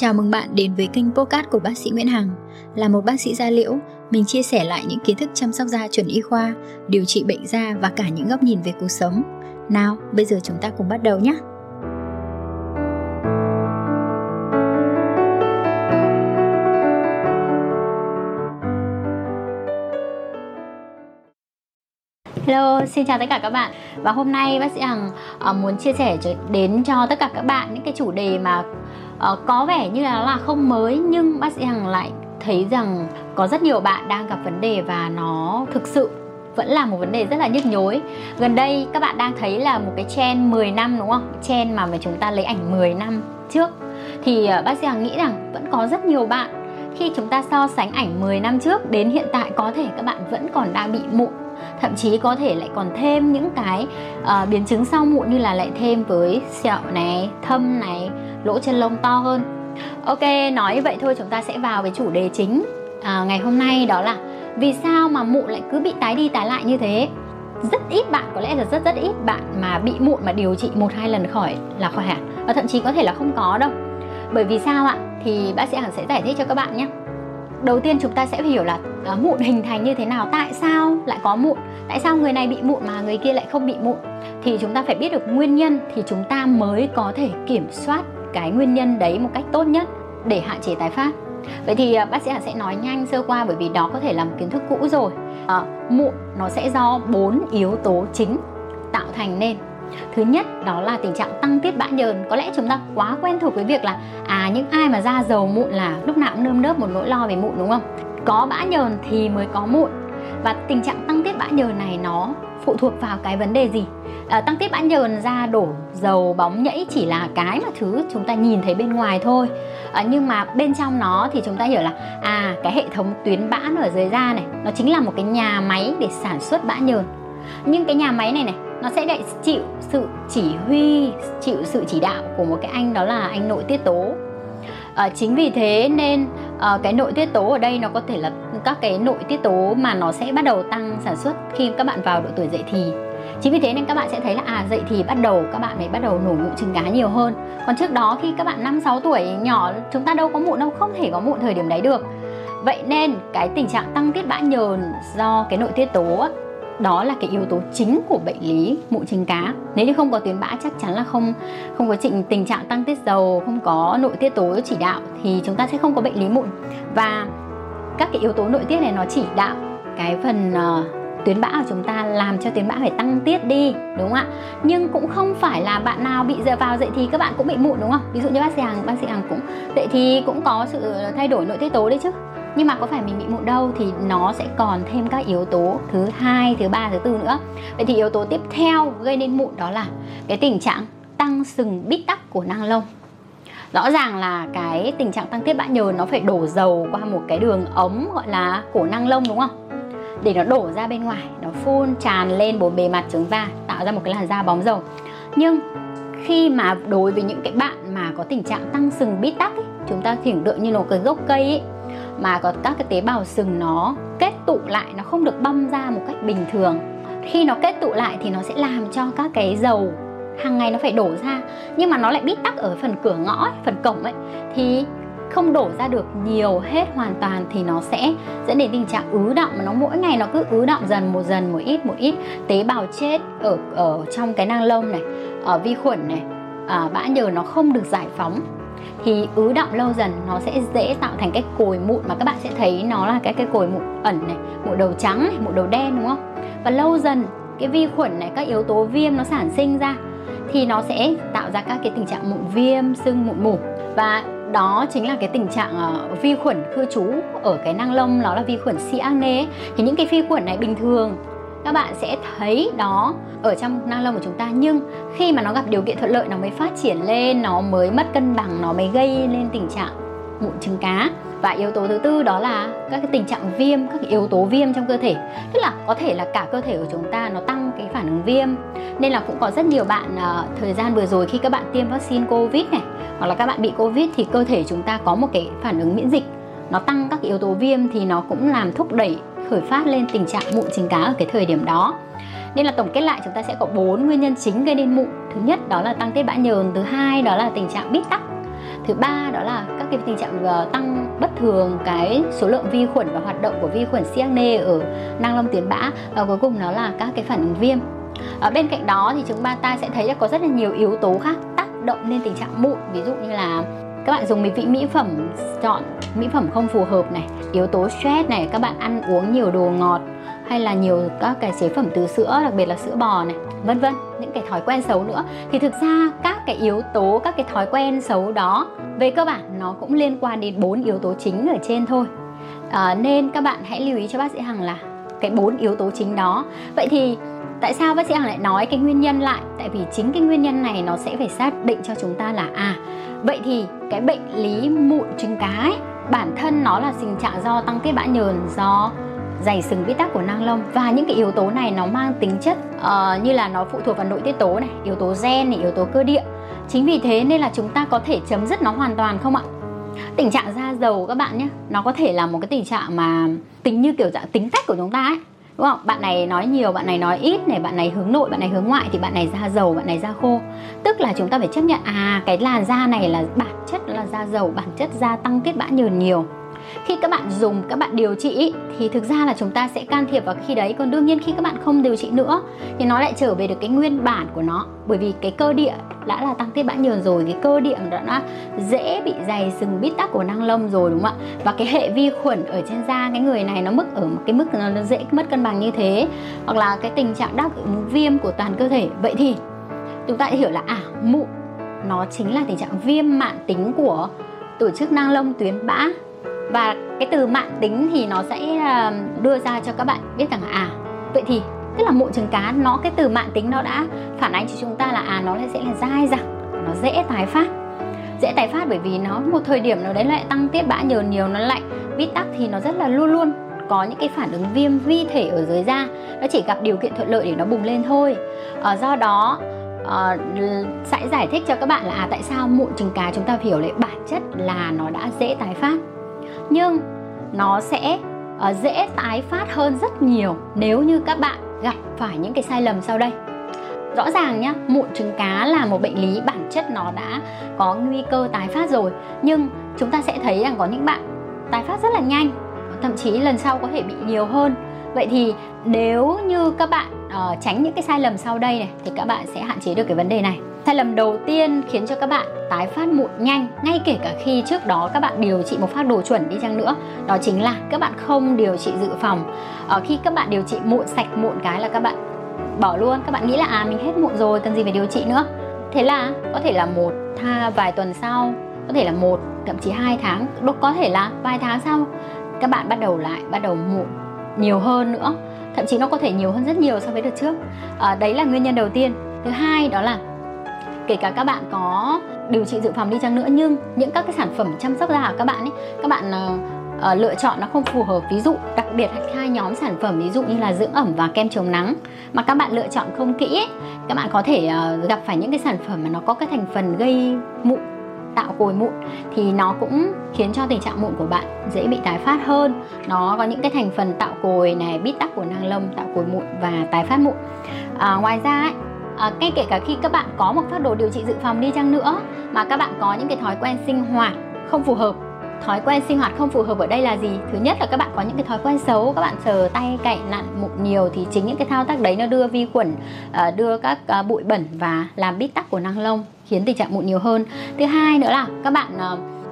Chào mừng bạn đến với kênh podcast của bác sĩ Nguyễn Hằng. Là một bác sĩ da liễu, mình chia sẻ lại những kiến thức chăm sóc da chuẩn y khoa, điều trị bệnh da và cả những góc nhìn về cuộc sống. Nào, bây giờ chúng ta cùng bắt đầu nhé. Hello, xin chào tất cả các bạn. Và hôm nay bác sĩ Hằng uh, muốn chia sẻ đến cho tất cả các bạn những cái chủ đề mà uh, có vẻ như là là không mới nhưng bác sĩ Hằng lại thấy rằng có rất nhiều bạn đang gặp vấn đề và nó thực sự vẫn là một vấn đề rất là nhức nhối. Gần đây các bạn đang thấy là một cái trend 10 năm đúng không? Trend mà mà chúng ta lấy ảnh 10 năm trước. Thì uh, bác sĩ Hằng nghĩ rằng vẫn có rất nhiều bạn khi chúng ta so sánh ảnh 10 năm trước đến hiện tại có thể các bạn vẫn còn đang bị mụn thậm chí có thể lại còn thêm những cái uh, biến chứng sau mụn như là lại thêm với sẹo này thâm này lỗ chân lông to hơn. Ok nói vậy thôi chúng ta sẽ vào với chủ đề chính à, ngày hôm nay đó là vì sao mà mụn lại cứ bị tái đi tái lại như thế? Rất ít bạn có lẽ là rất rất ít bạn mà bị mụn mà điều trị một hai lần khỏi là khỏi hẳn. Và thậm chí có thể là không có đâu. Bởi vì sao ạ? Thì bác sĩ hằng sẽ giải thích cho các bạn nhé đầu tiên chúng ta sẽ phải hiểu là uh, mụn hình thành như thế nào tại sao lại có mụn tại sao người này bị mụn mà người kia lại không bị mụn. Thì chúng ta phải biết được nguyên nhân thì chúng ta mới có thể kiểm soát cái nguyên nhân đấy một cách tốt nhất để hạn chế tái phát. Vậy thì uh, bác sĩ sẽ nói nhanh sơ qua bởi vì đó có thể là một kiến thức cũ rồi. Uh, mụn nó sẽ do bốn yếu tố chính tạo thành nên thứ nhất đó là tình trạng tăng tiết bã nhờn. Có lẽ chúng ta quá quen thuộc với việc là à những ai mà da dầu mụn là lúc nào cũng nơm nớp một nỗi lo về mụn đúng không? Có bã nhờn thì mới có mụn. Và tình trạng tăng tiết bã nhờn này nó phụ thuộc vào cái vấn đề gì? À, tăng tiết bã nhờn da đổ dầu bóng nhẫy chỉ là cái mà thứ chúng ta nhìn thấy bên ngoài thôi. À, nhưng mà bên trong nó thì chúng ta hiểu là à cái hệ thống tuyến bã ở dưới da này nó chính là một cái nhà máy để sản xuất bã nhờn. Nhưng cái nhà máy này này nó sẽ lại chịu sự chỉ huy chịu sự chỉ đạo của một cái anh đó là anh nội tiết tố. À, chính vì thế nên à, cái nội tiết tố ở đây nó có thể là các cái nội tiết tố mà nó sẽ bắt đầu tăng sản xuất khi các bạn vào độ tuổi dậy thì. Chính vì thế nên các bạn sẽ thấy là à dậy thì bắt đầu các bạn mới bắt đầu nổi mụn trứng cá nhiều hơn. Còn trước đó khi các bạn năm sáu tuổi nhỏ chúng ta đâu có mụn đâu không thể có mụn thời điểm đấy được. Vậy nên cái tình trạng tăng tiết bã nhờn do cái nội tiết tố đó là cái yếu tố chính của bệnh lý mụn trứng cá. Nếu như không có tuyến bã chắc chắn là không không có trình tình trạng tăng tiết dầu không có nội tiết tố chỉ đạo thì chúng ta sẽ không có bệnh lý mụn. Và các cái yếu tố nội tiết này nó chỉ đạo cái phần uh, tuyến bã của chúng ta làm cho tuyến bã phải tăng tiết đi đúng không ạ? Nhưng cũng không phải là bạn nào bị giờ vào dậy thì các bạn cũng bị mụn đúng không? Ví dụ như bác sĩ hàng bác sĩ hàng cũng dậy thì cũng có sự thay đổi nội tiết tố đấy chứ nhưng mà có phải mình bị mụn đâu thì nó sẽ còn thêm các yếu tố thứ hai thứ ba thứ tư nữa. Vậy thì yếu tố tiếp theo gây nên mụn đó là cái tình trạng tăng sừng bít tắc của nang lông. Rõ ràng là cái tình trạng tăng tiết bã nhờn nó phải đổ dầu qua một cái đường ống gọi là cổ năng lông đúng không? Để nó đổ ra bên ngoài nó phun tràn lên bốn bề mặt trứng da tạo ra một cái làn da bóng dầu. Nhưng khi mà đối với những cái bạn mà có tình trạng tăng sừng bít tắc ấy, chúng ta tưởng tượng như một cái gốc cây ấy, mà có các cái tế bào sừng nó kết tụ lại nó không được băm ra một cách bình thường. Khi nó kết tụ lại thì nó sẽ làm cho các cái dầu hàng ngày nó phải đổ ra. Nhưng mà nó lại bít tắc ở phần cửa ngõ ấy, phần cổng ấy thì không đổ ra được nhiều hết hoàn toàn thì nó sẽ dẫn đến tình trạng ứ động. Mà nó mỗi ngày nó cứ ứ động dần một dần một ít một ít. Tế bào chết ở ở trong cái nang lông này ở vi khuẩn này à, bã nhờ nó không được giải phóng thì ứ động lâu dần nó sẽ dễ tạo thành cái cồi mụn mà các bạn sẽ thấy nó là cái cái cồi mụn ẩn này mụn đầu trắng này mụn đầu đen đúng không? Và lâu dần cái vi khuẩn này các yếu tố viêm nó sản sinh ra thì nó sẽ tạo ra các cái tình trạng mụn viêm sưng mụn mủ. Và đó chính là cái tình trạng uh, vi khuẩn cư trú ở cái năng lông nó là vi khuẩn si acne thì những cái vi khuẩn này bình thường các bạn sẽ thấy đó ở trong năng lông của chúng ta nhưng khi mà nó gặp điều kiện thuận lợi nó mới phát triển lên nó mới mất cân bằng nó mới gây lên tình trạng mụn trứng cá. Và yếu tố thứ tư đó là các cái tình trạng viêm các yếu tố viêm trong cơ thể. Tức là có thể là cả cơ thể của chúng ta nó tăng cái phản ứng viêm. Nên là cũng có rất nhiều bạn uh, thời gian vừa rồi khi các bạn tiêm vaccine covid này hoặc là các bạn bị covid thì cơ thể chúng ta có một cái phản ứng miễn dịch. Nó tăng các yếu tố viêm thì nó cũng làm thúc đẩy khởi phát lên tình trạng mụn trứng cá ở cái thời điểm đó. Nên là tổng kết lại chúng ta sẽ có bốn nguyên nhân chính gây nên mụn. Thứ nhất, đó là tăng tiết bã nhờn. Thứ hai, đó là tình trạng bít tắc. Thứ ba, đó là các cái tình trạng ờ, tăng bất thường cái số lượng vi khuẩn và hoạt động của vi khuẩn CNE ở nang lông tuyến bã. Và cuối cùng đó là các cái phản ứng viêm. Ở bên cạnh đó thì chúng ta sẽ thấy là có rất là nhiều yếu tố khác tác động lên tình trạng mụn. Ví dụ như là các bạn dùng mấy vị mỹ phẩm chọn mỹ phẩm không phù hợp này yếu tố stress này các bạn ăn uống nhiều đồ ngọt hay là nhiều các cái chế phẩm từ sữa đặc biệt là sữa bò này vân vân những cái thói quen xấu nữa. Thì thực ra các cái yếu tố các cái thói quen xấu đó về cơ bản nó cũng liên quan đến bốn yếu tố chính ở trên thôi. À, nên các bạn hãy lưu ý cho bác sĩ hằng là cái bốn yếu tố chính đó. Vậy thì tại sao bác sĩ hằng lại nói cái nguyên nhân lại? Tại vì chính cái nguyên nhân này nó sẽ phải xác định cho chúng ta là à vậy thì cái bệnh lý mụn trứng cá ấy, bản thân nó là tình trạng do tăng tiết bã nhờn do dày sừng bít tắc của nang lông. Và những cái yếu tố này nó mang tính chất uh, như là nó phụ thuộc vào nội tiết tố này yếu tố gen này yếu tố cơ địa. Chính vì thế nên là chúng ta có thể chấm dứt nó hoàn toàn không ạ? Tình trạng da dầu các bạn nhé nó có thể là một cái tình trạng mà tính như kiểu dạng tính cách của chúng ta ấy đúng không? Bạn này nói nhiều, bạn này nói ít này, bạn này hướng nội, bạn này hướng ngoại thì bạn này da dầu, bạn này da khô. Tức là chúng ta phải chấp nhận à cái làn da này là bản chất là da dầu, bản chất da tăng tiết bã nhờn nhiều khi các bạn dùng các bạn điều trị thì thực ra là chúng ta sẽ can thiệp vào khi đấy. Còn đương nhiên khi các bạn không điều trị nữa thì nó lại trở về được cái nguyên bản của nó. Bởi vì cái cơ địa đã là tăng tiết bã nhờn rồi cái cơ địa đã, đã dễ bị dày sừng bít tắc của năng lông rồi đúng không ạ? Và cái hệ vi khuẩn ở trên da cái người này nó mức ở một cái mức nó dễ mất cân bằng như thế. Hoặc là cái tình trạng đáp ứng viêm của toàn cơ thể. Vậy thì chúng ta hiểu là à mụn nó chính là tình trạng viêm mạn tính của tổ chức năng lông tuyến bã và cái từ mạng tính thì nó sẽ à, đưa ra cho các bạn biết rằng à vậy thì tức là mụn trứng cá nó cái từ mạng tính nó đã phản ánh cho chúng ta là à nó sẽ là dai dẳng nó dễ tái phát. Dễ tái phát bởi vì nó một thời điểm nào đấy lại tăng tiết bã nhiều nhiều nó lạnh bít tắc thì nó rất là luôn luôn có những cái phản ứng viêm vi thể ở dưới da. Nó chỉ gặp điều kiện thuận lợi để nó bùng lên thôi. À, do đó à, sẽ giải thích cho các bạn là à, tại sao mụn trứng cá chúng ta hiểu lại bản chất là nó đã dễ tái phát nhưng nó sẽ uh, dễ tái phát hơn rất nhiều nếu như các bạn gặp phải những cái sai lầm sau đây. Rõ ràng nhá mụn trứng cá là một bệnh lý bản chất nó đã có nguy cơ tái phát rồi. Nhưng chúng ta sẽ thấy rằng có những bạn tái phát rất là nhanh thậm chí lần sau có thể bị nhiều hơn. Vậy thì nếu như các bạn uh, tránh những cái sai lầm sau đây này thì các bạn sẽ hạn chế được cái vấn đề này sai lầm đầu tiên khiến cho các bạn tái phát mụn nhanh ngay kể cả khi trước đó các bạn điều trị một phác đồ chuẩn đi chăng nữa. Đó chính là các bạn không điều trị dự phòng. Ở khi các bạn điều trị mụn sạch mụn cái là các bạn bỏ luôn. Các bạn nghĩ là à mình hết mụn rồi cần gì phải điều trị nữa? Thế là có thể là một tha vài tuần sau có thể là một thậm chí hai tháng có thể là vài tháng sau các bạn bắt đầu lại bắt đầu mụn nhiều hơn nữa. Thậm chí nó có thể nhiều hơn rất nhiều so với đợt trước. À, đấy là nguyên nhân đầu tiên. Thứ hai đó là kể cả các bạn có điều trị dự phòng đi chăng nữa nhưng những các cái sản phẩm chăm sóc da của các bạn ấy các bạn uh, lựa chọn nó không phù hợp. Ví dụ đặc biệt hai nhóm sản phẩm ví dụ như là dưỡng ẩm và kem chống nắng mà các bạn lựa chọn không kỹ ấy, các bạn có thể uh, gặp phải những cái sản phẩm mà nó có cái thành phần gây mụn tạo cồi mụn thì nó cũng khiến cho tình trạng mụn của bạn dễ bị tái phát hơn. Nó có những cái thành phần tạo cồi này bít tắc của nang lông tạo cồi mụn và tái phát mụn. À, ngoài ra ấy, Ờ, à, ngay kể cả khi các bạn có một phác đồ điều trị dự phòng đi chăng nữa mà các bạn có những cái thói quen sinh hoạt không phù hợp. Thói quen sinh hoạt không phù hợp ở đây là gì? Thứ nhất là các bạn có những cái thói quen xấu các bạn sờ tay cậy nặn mụn nhiều thì chính những cái thao tác đấy nó đưa vi khuẩn ờ, đưa các ờ, bụi bẩn và làm bít tắc của năng lông khiến tình trạng mụn nhiều hơn. Thứ hai nữa là các bạn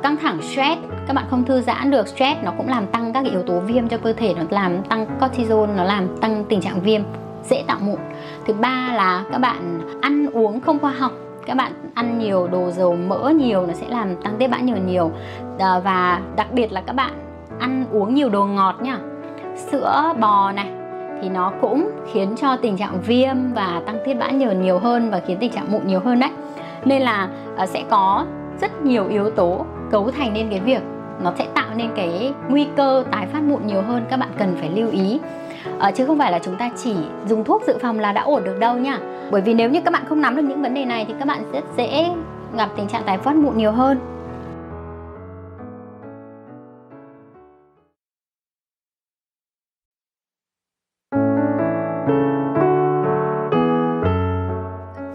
căng thẳng stress các bạn không thư giãn được stress nó cũng làm tăng các cái yếu tố viêm cho cơ thể nó làm tăng cortisol nó làm tăng tình trạng viêm dễ tạo mụn. Thứ ba là các bạn ăn uống không khoa học. Các bạn ăn nhiều đồ dầu mỡ nhiều nó sẽ làm tăng tiết bã nhờn nhiều. À, và đặc biệt là các bạn ăn uống nhiều đồ ngọt nhá. Sữa bò này thì nó cũng khiến cho tình trạng viêm và tăng tiết bã nhờn nhiều hơn và khiến tình trạng mụn nhiều hơn đấy. Nên là à, sẽ có rất nhiều yếu tố cấu thành nên cái việc nó sẽ tạo nên cái nguy cơ tái phát mụn nhiều hơn. Các bạn cần phải lưu ý à, chứ không phải là chúng ta chỉ dùng thuốc dự phòng là đã ổn được đâu nha. Bởi vì nếu như các bạn không nắm được những vấn đề này thì các bạn rất dễ gặp tình trạng tái phát mụn nhiều hơn.